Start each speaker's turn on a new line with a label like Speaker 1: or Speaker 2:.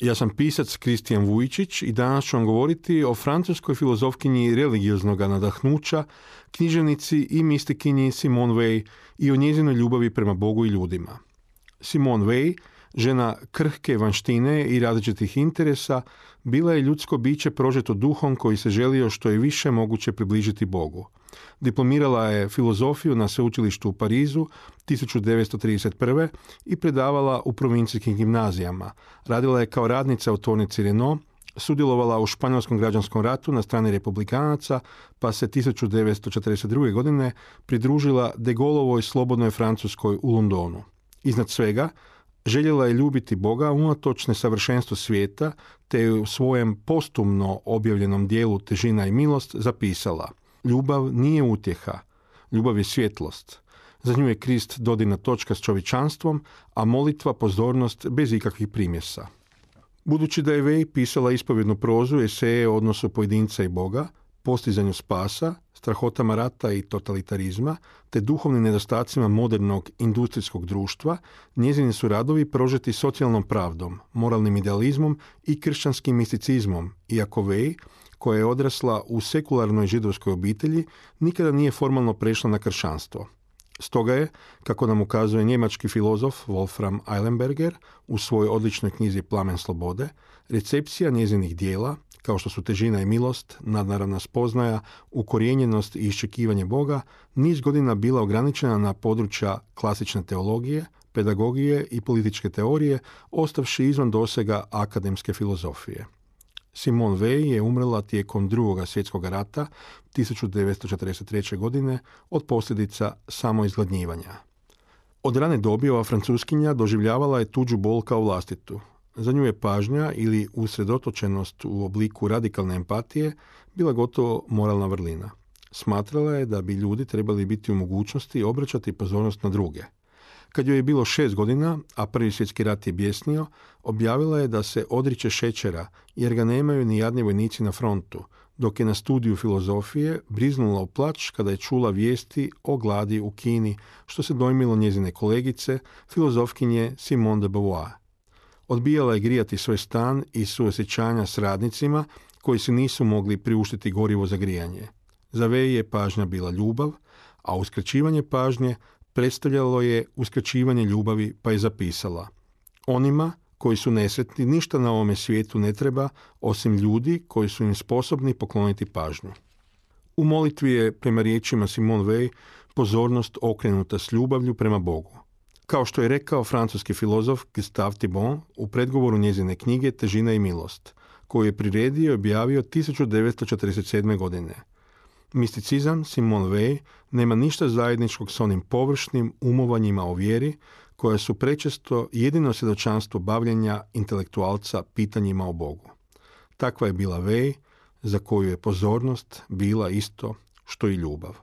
Speaker 1: Ja sam pisac Kristijan Vujčić i danas ću vam govoriti o francuskoj filozofkinji religioznog nadahnuća, književnici i mistikinji Simone Weil i o njezinoj ljubavi prema Bogu i ljudima. Simone Weil, žena krhke vanštine i različitih interesa, bila je ljudsko biće prožeto duhom koji se želio što je više moguće približiti Bogu. Diplomirala je filozofiju na sveučilištu u Parizu 1931. i predavala u provincijskim gimnazijama. Radila je kao radnica u tvornici Renault, sudjelovala u Španjolskom građanskom ratu na strani republikanaca, pa se 1942. godine pridružila de Gaulleovoj slobodnoj Francuskoj u Londonu. Iznad svega, željela je ljubiti Boga unatoč nesavršenstvu svijeta, te je u svojem postumno objavljenom dijelu Težina i milost zapisala – Ljubav nije utjeha, ljubav je svjetlost. Za nju je Krist dodina točka s čovječanstvom, a molitva pozornost bez ikakvih primjesa. Budući da je Vej pisala ispovjednu prozu, eseje o odnosu pojedinca i Boga, postizanju spasa, strahotama rata i totalitarizma, te duhovnim nedostacima modernog industrijskog društva, njezini su radovi prožeti socijalnom pravdom, moralnim idealizmom i kršćanskim misticizmom, iako Vej koja je odrasla u sekularnoj židovskoj obitelji, nikada nije formalno prešla na kršćanstvo. Stoga je, kako nam ukazuje njemački filozof Wolfram Eilenberger u svojoj odličnoj knjizi Plamen slobode, recepcija njezinih dijela, kao što su težina i milost, nadnaravna spoznaja, ukorijenjenost i iščekivanje Boga, niz godina bila ograničena na područja klasične teologije, pedagogije i političke teorije, ostavši izvan dosega akademske filozofije. Simone Weil je umrla tijekom drugog svjetskog rata 1943. godine od posljedica samoizgladnjivanja. Od rane dobi ova francuskinja doživljavala je tuđu bol kao vlastitu. Za nju je pažnja ili usredotočenost u obliku radikalne empatije bila gotovo moralna vrlina. Smatrala je da bi ljudi trebali biti u mogućnosti obraćati pozornost na druge – kad joj je bilo šest godina, a prvi svjetski rat je bjesnio, objavila je da se odriče šećera jer ga nemaju ni jadni vojnici na frontu, dok je na studiju filozofije briznula u plać kada je čula vijesti o gladi u Kini, što se dojmilo njezine kolegice, filozofkinje Simone de Beauvoir. Odbijala je grijati svoj stan i suosjećanja s radnicima koji se nisu mogli priuštiti gorivo za grijanje. Za Vej je pažnja bila ljubav, a uskraćivanje pažnje predstavljalo je uskraćivanje ljubavi pa je zapisala Onima koji su nesretni ništa na ovome svijetu ne treba osim ljudi koji su im sposobni pokloniti pažnju. U molitvi je prema riječima Simone Weil pozornost okrenuta s ljubavlju prema Bogu. Kao što je rekao francuski filozof Gustave Thibon u predgovoru njezine knjige Težina i milost, koju je priredio i objavio 1947. godine – Misticizam Simon Weil nema ništa zajedničkog s onim površnim umovanjima o vjeri koja su prečesto jedino svjedočanstvo bavljenja intelektualca pitanjima o Bogu. Takva je bila Vej za koju je pozornost bila isto što i ljubav.